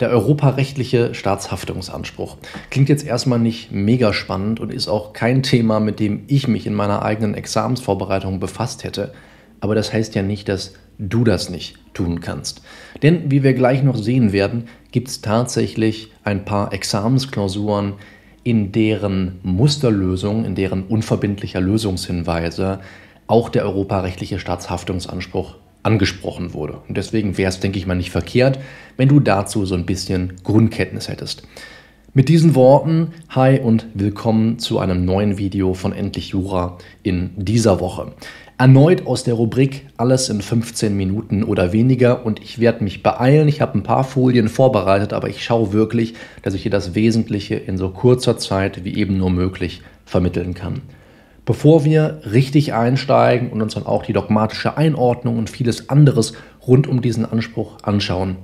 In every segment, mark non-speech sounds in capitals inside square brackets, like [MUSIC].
Der europarechtliche Staatshaftungsanspruch. Klingt jetzt erstmal nicht mega spannend und ist auch kein Thema, mit dem ich mich in meiner eigenen Examensvorbereitung befasst hätte. Aber das heißt ja nicht, dass du das nicht tun kannst. Denn wie wir gleich noch sehen werden, gibt es tatsächlich ein paar Examensklausuren, in deren Musterlösung, in deren unverbindlicher Lösungshinweise auch der europarechtliche Staatshaftungsanspruch angesprochen wurde. Und deswegen wäre es, denke ich mal, nicht verkehrt, wenn du dazu so ein bisschen Grundkenntnis hättest. Mit diesen Worten, hi und willkommen zu einem neuen Video von Endlich Jura in dieser Woche. Erneut aus der Rubrik Alles in 15 Minuten oder weniger und ich werde mich beeilen. Ich habe ein paar Folien vorbereitet, aber ich schaue wirklich, dass ich dir das Wesentliche in so kurzer Zeit wie eben nur möglich vermitteln kann. Bevor wir richtig einsteigen und uns dann auch die dogmatische Einordnung und vieles anderes rund um diesen Anspruch anschauen,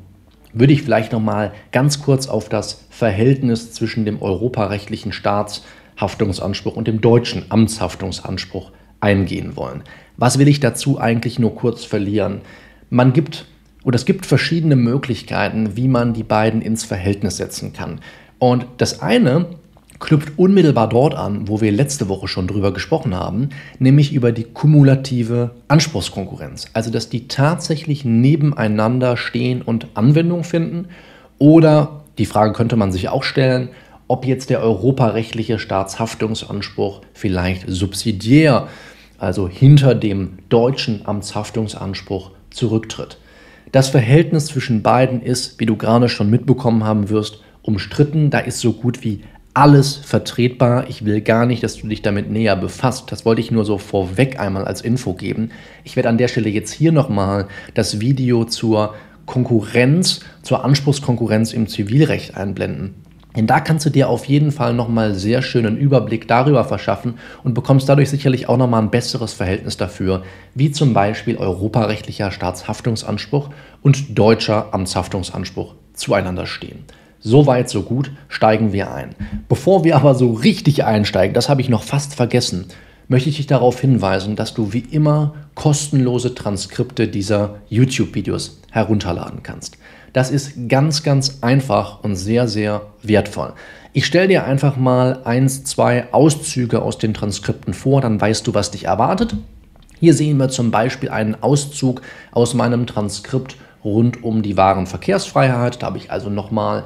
würde ich vielleicht noch mal ganz kurz auf das Verhältnis zwischen dem europarechtlichen Staatshaftungsanspruch und dem deutschen Amtshaftungsanspruch eingehen wollen. Was will ich dazu eigentlich nur kurz verlieren? Man gibt oder es gibt verschiedene Möglichkeiten, wie man die beiden ins Verhältnis setzen kann. Und das eine knüpft unmittelbar dort an, wo wir letzte Woche schon drüber gesprochen haben, nämlich über die kumulative Anspruchskonkurrenz. Also, dass die tatsächlich nebeneinander stehen und Anwendung finden. Oder die Frage könnte man sich auch stellen, ob jetzt der europarechtliche Staatshaftungsanspruch vielleicht subsidiär, also hinter dem deutschen Amtshaftungsanspruch, zurücktritt. Das Verhältnis zwischen beiden ist, wie du gerade schon mitbekommen haben wirst, umstritten. Da ist so gut wie alles vertretbar. Ich will gar nicht, dass du dich damit näher befasst. Das wollte ich nur so vorweg einmal als Info geben. Ich werde an der Stelle jetzt hier nochmal das Video zur Konkurrenz, zur Anspruchskonkurrenz im Zivilrecht einblenden. Denn da kannst du dir auf jeden Fall nochmal sehr schönen Überblick darüber verschaffen und bekommst dadurch sicherlich auch nochmal ein besseres Verhältnis dafür, wie zum Beispiel europarechtlicher Staatshaftungsanspruch und deutscher Amtshaftungsanspruch zueinander stehen. So weit, so gut, steigen wir ein. Bevor wir aber so richtig einsteigen, das habe ich noch fast vergessen, möchte ich dich darauf hinweisen, dass du wie immer kostenlose Transkripte dieser YouTube-Videos herunterladen kannst. Das ist ganz, ganz einfach und sehr, sehr wertvoll. Ich stelle dir einfach mal eins, zwei Auszüge aus den Transkripten vor, dann weißt du, was dich erwartet. Hier sehen wir zum Beispiel einen Auszug aus meinem Transkript rund um die Warenverkehrsfreiheit. Da habe ich also nochmal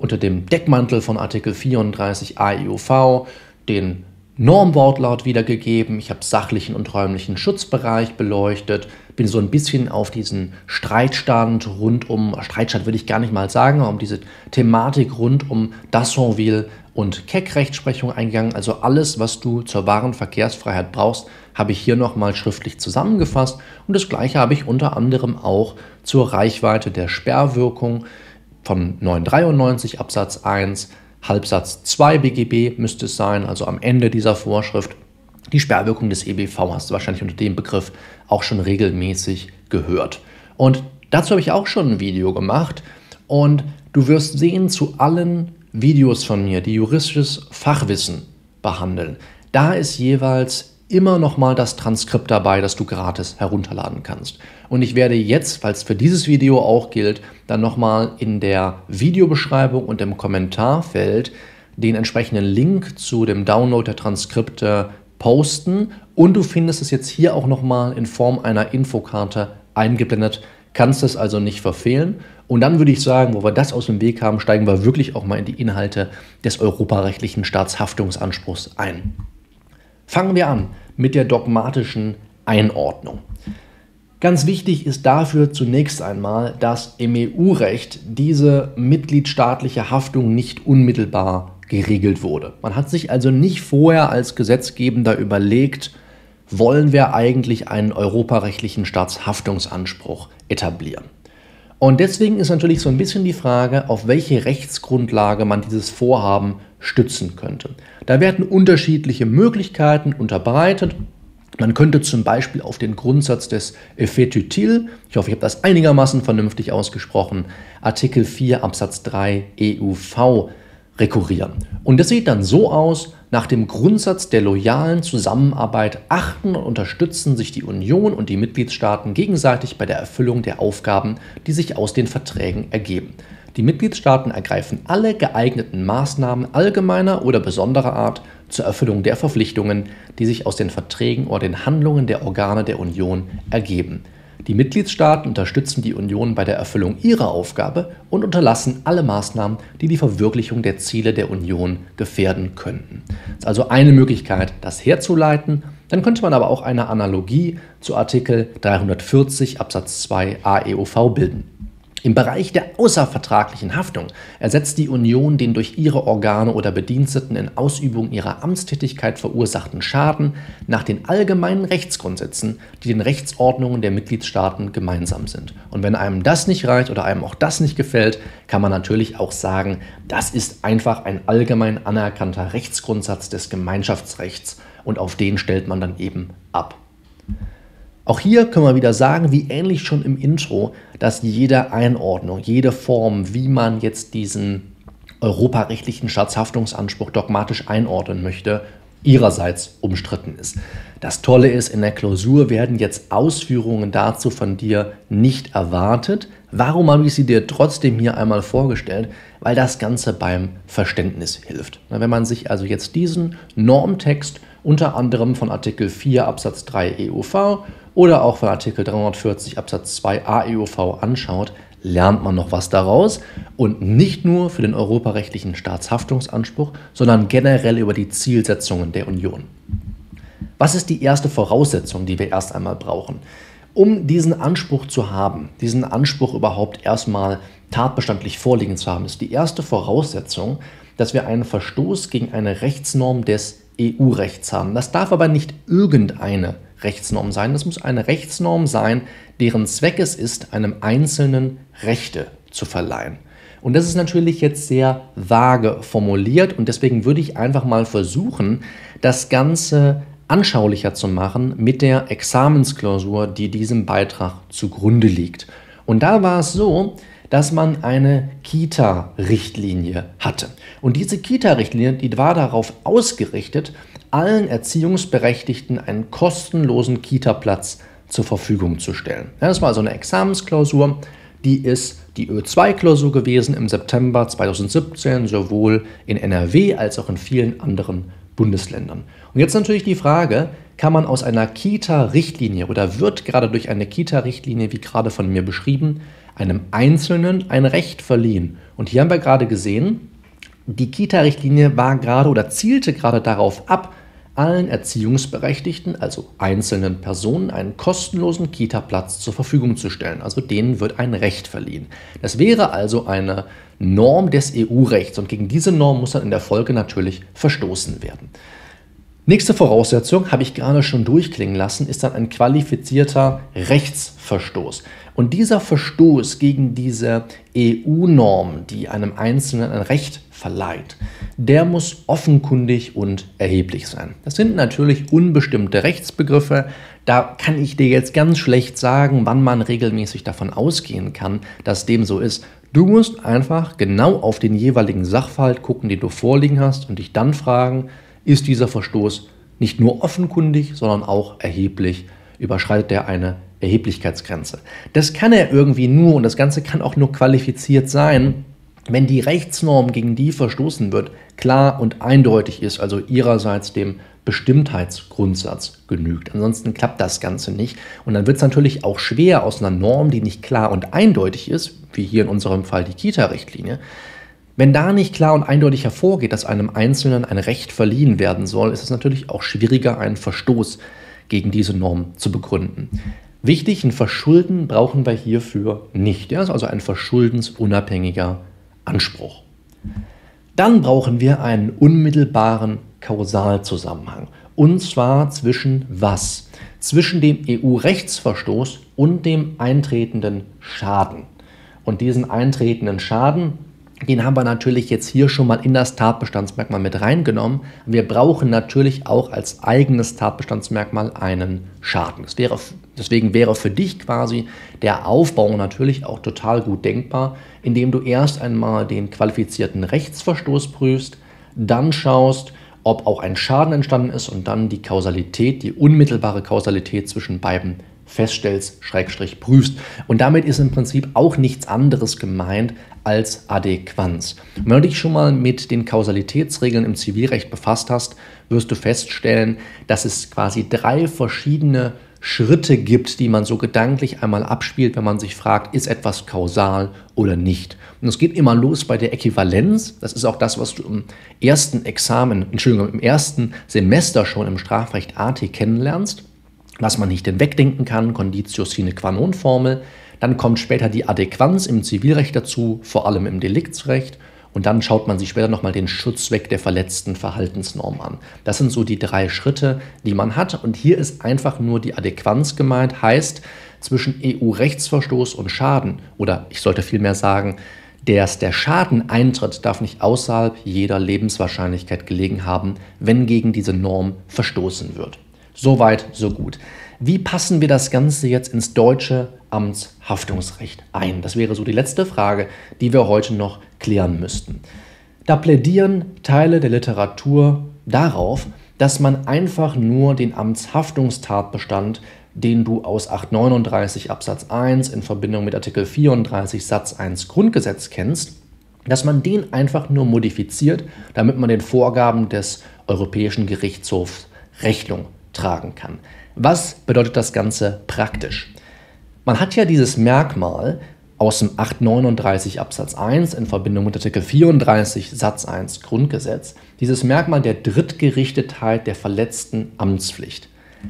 unter dem Deckmantel von Artikel 34 AEUV den Normwortlaut wiedergegeben. Ich habe sachlichen und räumlichen Schutzbereich beleuchtet, bin so ein bisschen auf diesen Streitstand rund um, Streitstand will ich gar nicht mal sagen, um diese Thematik rund um Dassonville und Keck-Rechtsprechung eingegangen. Also alles, was du zur wahren Verkehrsfreiheit brauchst, habe ich hier nochmal schriftlich zusammengefasst. Und das gleiche habe ich unter anderem auch zur Reichweite der Sperrwirkung von 993 Absatz 1, Halbsatz 2 BGB müsste es sein, also am Ende dieser Vorschrift. Die Sperrwirkung des EBV hast du wahrscheinlich unter dem Begriff auch schon regelmäßig gehört. Und dazu habe ich auch schon ein Video gemacht und du wirst sehen, zu allen Videos von mir, die juristisches Fachwissen behandeln, da ist jeweils immer noch mal das Transkript dabei, das du gratis herunterladen kannst. Und ich werde jetzt, falls für dieses Video auch gilt, dann noch mal in der Videobeschreibung und im Kommentarfeld den entsprechenden Link zu dem Download der Transkripte posten und du findest es jetzt hier auch noch mal in Form einer Infokarte eingeblendet, kannst es also nicht verfehlen. Und dann würde ich sagen, wo wir das aus dem Weg haben, steigen wir wirklich auch mal in die Inhalte des europarechtlichen Staatshaftungsanspruchs ein. Fangen wir an mit der dogmatischen Einordnung. Ganz wichtig ist dafür zunächst einmal, dass im EU-Recht diese mitgliedstaatliche Haftung nicht unmittelbar geregelt wurde. Man hat sich also nicht vorher als Gesetzgebender überlegt, wollen wir eigentlich einen europarechtlichen Staatshaftungsanspruch etablieren. Und deswegen ist natürlich so ein bisschen die Frage, auf welche Rechtsgrundlage man dieses Vorhaben stützen könnte. Da werden unterschiedliche Möglichkeiten unterbreitet. Man könnte zum Beispiel auf den Grundsatz des Effet utile, ich hoffe, ich habe das einigermaßen vernünftig ausgesprochen, Artikel 4 Absatz 3 EUV rekurrieren. Und das sieht dann so aus, nach dem Grundsatz der loyalen Zusammenarbeit achten und unterstützen sich die Union und die Mitgliedstaaten gegenseitig bei der Erfüllung der Aufgaben, die sich aus den Verträgen ergeben. Die Mitgliedstaaten ergreifen alle geeigneten Maßnahmen allgemeiner oder besonderer Art zur Erfüllung der Verpflichtungen, die sich aus den Verträgen oder den Handlungen der Organe der Union ergeben. Die Mitgliedstaaten unterstützen die Union bei der Erfüllung ihrer Aufgabe und unterlassen alle Maßnahmen, die die Verwirklichung der Ziele der Union gefährden könnten. Das ist also eine Möglichkeit, das herzuleiten. Dann könnte man aber auch eine Analogie zu Artikel 340 Absatz 2 AEUV bilden. Im Bereich der außervertraglichen Haftung ersetzt die Union den durch ihre Organe oder Bediensteten in Ausübung ihrer Amtstätigkeit verursachten Schaden nach den allgemeinen Rechtsgrundsätzen, die den Rechtsordnungen der Mitgliedstaaten gemeinsam sind. Und wenn einem das nicht reicht oder einem auch das nicht gefällt, kann man natürlich auch sagen, das ist einfach ein allgemein anerkannter Rechtsgrundsatz des Gemeinschaftsrechts und auf den stellt man dann eben ab. Auch hier können wir wieder sagen, wie ähnlich schon im Intro, dass jede Einordnung, jede Form, wie man jetzt diesen europarechtlichen Staatshaftungsanspruch dogmatisch einordnen möchte, ihrerseits umstritten ist. Das Tolle ist, in der Klausur werden jetzt Ausführungen dazu von dir nicht erwartet. Warum habe ich sie dir trotzdem hier einmal vorgestellt? Weil das Ganze beim Verständnis hilft. Wenn man sich also jetzt diesen Normtext unter anderem von Artikel 4 Absatz 3 EUV oder auch von Artikel 340 Absatz 2 AEUV anschaut, lernt man noch was daraus und nicht nur für den europarechtlichen Staatshaftungsanspruch, sondern generell über die Zielsetzungen der Union. Was ist die erste Voraussetzung, die wir erst einmal brauchen? Um diesen Anspruch zu haben, diesen Anspruch überhaupt erstmal tatbestandlich vorliegen zu haben, ist die erste Voraussetzung, dass wir einen Verstoß gegen eine Rechtsnorm des EU-Rechts haben. Das darf aber nicht irgendeine Rechtsnorm sein. Das muss eine Rechtsnorm sein, deren Zweck es ist, einem Einzelnen Rechte zu verleihen. Und das ist natürlich jetzt sehr vage formuliert und deswegen würde ich einfach mal versuchen, das Ganze anschaulicher zu machen mit der Examensklausur, die diesem Beitrag zugrunde liegt. Und da war es so, dass man eine Kita-Richtlinie hatte. Und diese Kita-Richtlinie, die war darauf ausgerichtet, allen Erziehungsberechtigten einen kostenlosen Kita-Platz zur Verfügung zu stellen. Ja, das war also eine Examensklausur, die ist die Ö2-Klausur gewesen im September 2017, sowohl in NRW als auch in vielen anderen Bundesländern. Und jetzt natürlich die Frage, kann man aus einer Kita-Richtlinie oder wird gerade durch eine Kita-Richtlinie, wie gerade von mir beschrieben, einem Einzelnen ein Recht verliehen. Und hier haben wir gerade gesehen, die Kita-Richtlinie war gerade oder zielte gerade darauf ab, allen Erziehungsberechtigten, also einzelnen Personen, einen kostenlosen Kita-Platz zur Verfügung zu stellen. Also denen wird ein Recht verliehen. Das wäre also eine Norm des EU-Rechts und gegen diese Norm muss dann in der Folge natürlich verstoßen werden. Nächste Voraussetzung, habe ich gerade schon durchklingen lassen, ist dann ein qualifizierter Rechtsverstoß. Und dieser Verstoß gegen diese EU-Norm, die einem Einzelnen ein Recht verleiht, der muss offenkundig und erheblich sein. Das sind natürlich unbestimmte Rechtsbegriffe. Da kann ich dir jetzt ganz schlecht sagen, wann man regelmäßig davon ausgehen kann, dass dem so ist. Du musst einfach genau auf den jeweiligen Sachverhalt gucken, den du vorliegen hast und dich dann fragen, ist dieser Verstoß nicht nur offenkundig, sondern auch erheblich, überschreitet er eine Erheblichkeitsgrenze. Das kann er irgendwie nur und das Ganze kann auch nur qualifiziert sein, wenn die Rechtsnorm, gegen die verstoßen wird, klar und eindeutig ist, also ihrerseits dem Bestimmtheitsgrundsatz genügt. Ansonsten klappt das Ganze nicht. Und dann wird es natürlich auch schwer aus einer Norm, die nicht klar und eindeutig ist, wie hier in unserem Fall die Kita-Richtlinie, wenn da nicht klar und eindeutig hervorgeht, dass einem Einzelnen ein Recht verliehen werden soll, ist es natürlich auch schwieriger, einen Verstoß gegen diese Norm zu begründen. Wichtig, ein Verschulden brauchen wir hierfür nicht. Ja, ist also ein verschuldensunabhängiger Anspruch. Dann brauchen wir einen unmittelbaren Kausalzusammenhang. Und zwar zwischen was? Zwischen dem EU-Rechtsverstoß und dem eintretenden Schaden. Und diesen eintretenden Schaden, den haben wir natürlich jetzt hier schon mal in das Tatbestandsmerkmal mit reingenommen. Wir brauchen natürlich auch als eigenes Tatbestandsmerkmal einen Schaden. Wäre, deswegen wäre für dich quasi der Aufbau natürlich auch total gut denkbar, indem du erst einmal den qualifizierten Rechtsverstoß prüfst, dann schaust, ob auch ein Schaden entstanden ist und dann die Kausalität, die unmittelbare Kausalität zwischen beiden feststellst, Schrägstrich prüfst. Und damit ist im Prinzip auch nichts anderes gemeint, als Adäquanz. wenn du dich schon mal mit den Kausalitätsregeln im Zivilrecht befasst hast, wirst du feststellen, dass es quasi drei verschiedene Schritte gibt, die man so gedanklich einmal abspielt, wenn man sich fragt, ist etwas kausal oder nicht. Und es geht immer los bei der Äquivalenz. Das ist auch das, was du im ersten Examen, Entschuldigung, im ersten Semester schon im Strafrecht AT kennenlernst, was man nicht wegdenken kann, Conditio sine qua non Formel. Dann kommt später die Adäquanz im Zivilrecht dazu, vor allem im Deliktsrecht. Und dann schaut man sich später nochmal den Schutzweg der verletzten Verhaltensnorm an. Das sind so die drei Schritte, die man hat. Und hier ist einfach nur die Adäquanz gemeint, heißt zwischen EU-Rechtsverstoß und Schaden, oder ich sollte vielmehr sagen, dass der Schaden eintritt, darf nicht außerhalb jeder Lebenswahrscheinlichkeit gelegen haben, wenn gegen diese Norm verstoßen wird. Soweit, so gut. Wie passen wir das Ganze jetzt ins deutsche Amtshaftungsrecht ein? Das wäre so die letzte Frage, die wir heute noch klären müssten. Da plädieren Teile der Literatur darauf, dass man einfach nur den Amtshaftungstatbestand, den du aus 839 Absatz 1 in Verbindung mit Artikel 34 Satz 1 Grundgesetz kennst, dass man den einfach nur modifiziert, damit man den Vorgaben des Europäischen Gerichtshofs Rechnung tragen kann. Was bedeutet das Ganze praktisch? Man hat ja dieses Merkmal aus dem 839 Absatz 1 in Verbindung mit Artikel 34 Satz 1 Grundgesetz, dieses Merkmal der Drittgerichtetheit der verletzten Amtspflicht.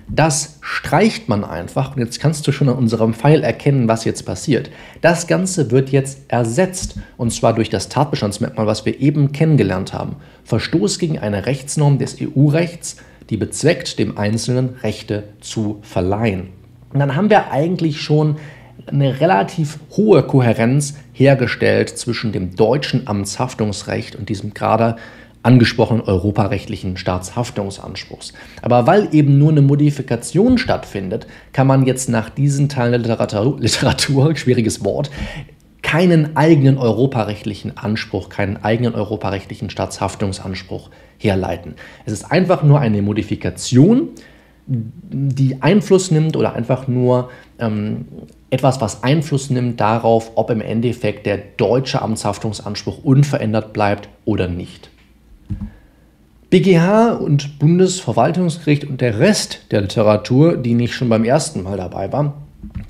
Das streicht man einfach und jetzt kannst du schon an unserem Pfeil erkennen, was jetzt passiert. Das Ganze wird jetzt ersetzt und zwar durch das Tatbestandsmerkmal, was wir eben kennengelernt haben. Verstoß gegen eine Rechtsnorm des EU-Rechts die bezweckt, dem Einzelnen Rechte zu verleihen. Und dann haben wir eigentlich schon eine relativ hohe Kohärenz hergestellt zwischen dem deutschen Amtshaftungsrecht und diesem gerade angesprochenen europarechtlichen Staatshaftungsanspruchs. Aber weil eben nur eine Modifikation stattfindet, kann man jetzt nach diesen Teilen der Literatur, [LAUGHS] Literatur schwieriges Wort, keinen eigenen europarechtlichen Anspruch, keinen eigenen europarechtlichen Staatshaftungsanspruch herleiten. Es ist einfach nur eine Modifikation, die Einfluss nimmt oder einfach nur ähm, etwas, was Einfluss nimmt darauf, ob im Endeffekt der deutsche Amtshaftungsanspruch unverändert bleibt oder nicht. BGH und Bundesverwaltungsgericht und der Rest der Literatur, die nicht schon beim ersten Mal dabei war,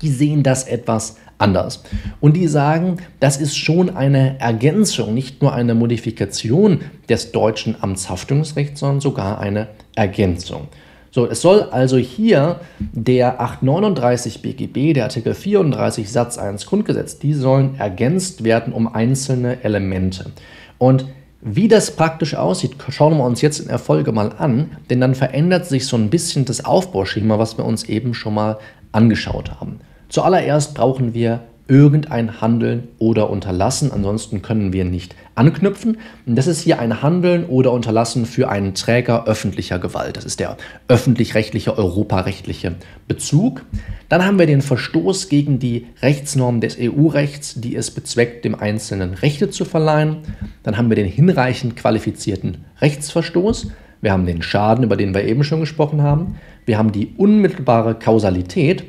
die sehen das etwas anders. Und die sagen, das ist schon eine Ergänzung, nicht nur eine Modifikation des deutschen Amtshaftungsrechts, sondern sogar eine Ergänzung. So, es soll also hier der 839 BGB, der Artikel 34 Satz 1 Grundgesetz, die sollen ergänzt werden um einzelne Elemente. Und wie das praktisch aussieht, schauen wir uns jetzt in der Folge mal an, denn dann verändert sich so ein bisschen das Aufbauschema, was wir uns eben schon mal angeschaut haben. Zuallererst brauchen wir irgendein Handeln oder Unterlassen, ansonsten können wir nicht anknüpfen. Das ist hier ein Handeln oder Unterlassen für einen Träger öffentlicher Gewalt. Das ist der öffentlich-rechtliche, europarechtliche Bezug. Dann haben wir den Verstoß gegen die Rechtsnorm des EU-Rechts, die es bezweckt, dem Einzelnen Rechte zu verleihen. Dann haben wir den hinreichend qualifizierten Rechtsverstoß. Wir haben den Schaden, über den wir eben schon gesprochen haben. Wir haben die unmittelbare Kausalität.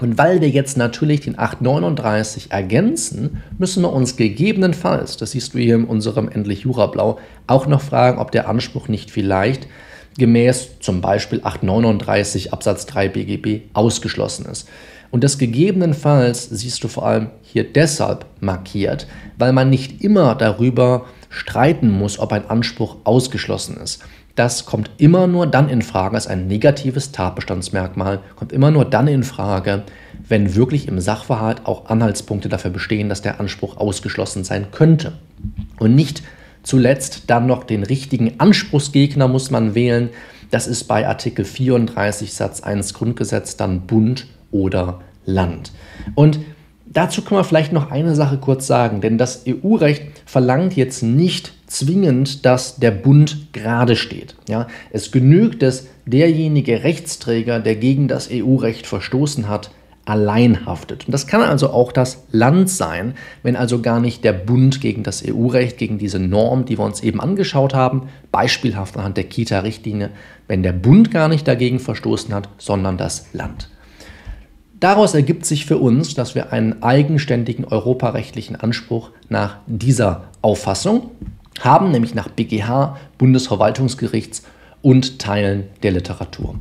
Und weil wir jetzt natürlich den 839 ergänzen, müssen wir uns gegebenenfalls, das siehst du hier in unserem Endlich Jurablau, auch noch fragen, ob der Anspruch nicht vielleicht gemäß zum Beispiel 839 Absatz 3 BGB ausgeschlossen ist. Und das gegebenenfalls siehst du vor allem hier deshalb markiert, weil man nicht immer darüber streiten muss, ob ein Anspruch ausgeschlossen ist das kommt immer nur dann in Frage, als ein negatives Tatbestandsmerkmal, kommt immer nur dann in Frage, wenn wirklich im Sachverhalt auch Anhaltspunkte dafür bestehen, dass der Anspruch ausgeschlossen sein könnte. Und nicht zuletzt dann noch den richtigen Anspruchsgegner muss man wählen. Das ist bei Artikel 34 Satz 1 Grundgesetz dann Bund oder Land. Und Dazu können wir vielleicht noch eine Sache kurz sagen, denn das EU-Recht verlangt jetzt nicht zwingend, dass der Bund gerade steht. Ja, es genügt, dass derjenige Rechtsträger, der gegen das EU-Recht verstoßen hat, allein haftet. Und das kann also auch das Land sein, wenn also gar nicht der Bund gegen das EU-Recht, gegen diese Norm, die wir uns eben angeschaut haben, beispielhaft anhand der Kita-Richtlinie, wenn der Bund gar nicht dagegen verstoßen hat, sondern das Land. Daraus ergibt sich für uns, dass wir einen eigenständigen europarechtlichen Anspruch nach dieser Auffassung haben, nämlich nach BGH, Bundesverwaltungsgerichts und Teilen der Literatur.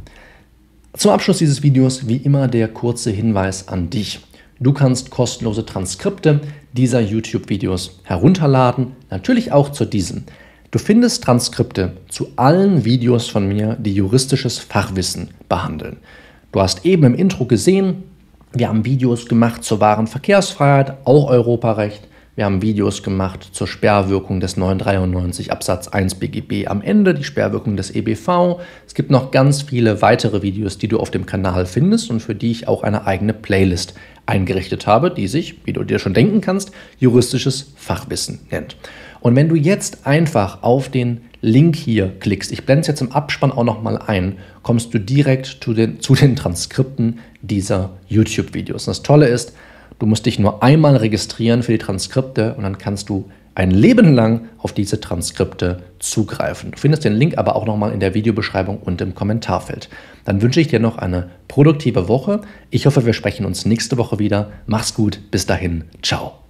Zum Abschluss dieses Videos wie immer der kurze Hinweis an dich. Du kannst kostenlose Transkripte dieser YouTube-Videos herunterladen, natürlich auch zu diesem. Du findest Transkripte zu allen Videos von mir, die juristisches Fachwissen behandeln. Du hast eben im Intro gesehen, wir haben Videos gemacht zur wahren Verkehrsfreiheit, auch Europarecht. Wir haben Videos gemacht zur Sperrwirkung des 993 Absatz 1 BGB am Ende, die Sperrwirkung des EBV. Es gibt noch ganz viele weitere Videos, die du auf dem Kanal findest und für die ich auch eine eigene Playlist eingerichtet habe, die sich, wie du dir schon denken kannst, juristisches Fachwissen nennt. Und wenn du jetzt einfach auf den Link hier klickst, ich blende es jetzt im Abspann auch nochmal ein, kommst du direkt zu den, zu den Transkripten dieser YouTube-Videos. Das Tolle ist, du musst dich nur einmal registrieren für die Transkripte und dann kannst du ein Leben lang auf diese Transkripte zugreifen. Du findest den Link aber auch nochmal in der Videobeschreibung und im Kommentarfeld. Dann wünsche ich dir noch eine produktive Woche. Ich hoffe, wir sprechen uns nächste Woche wieder. Mach's gut. Bis dahin. Ciao.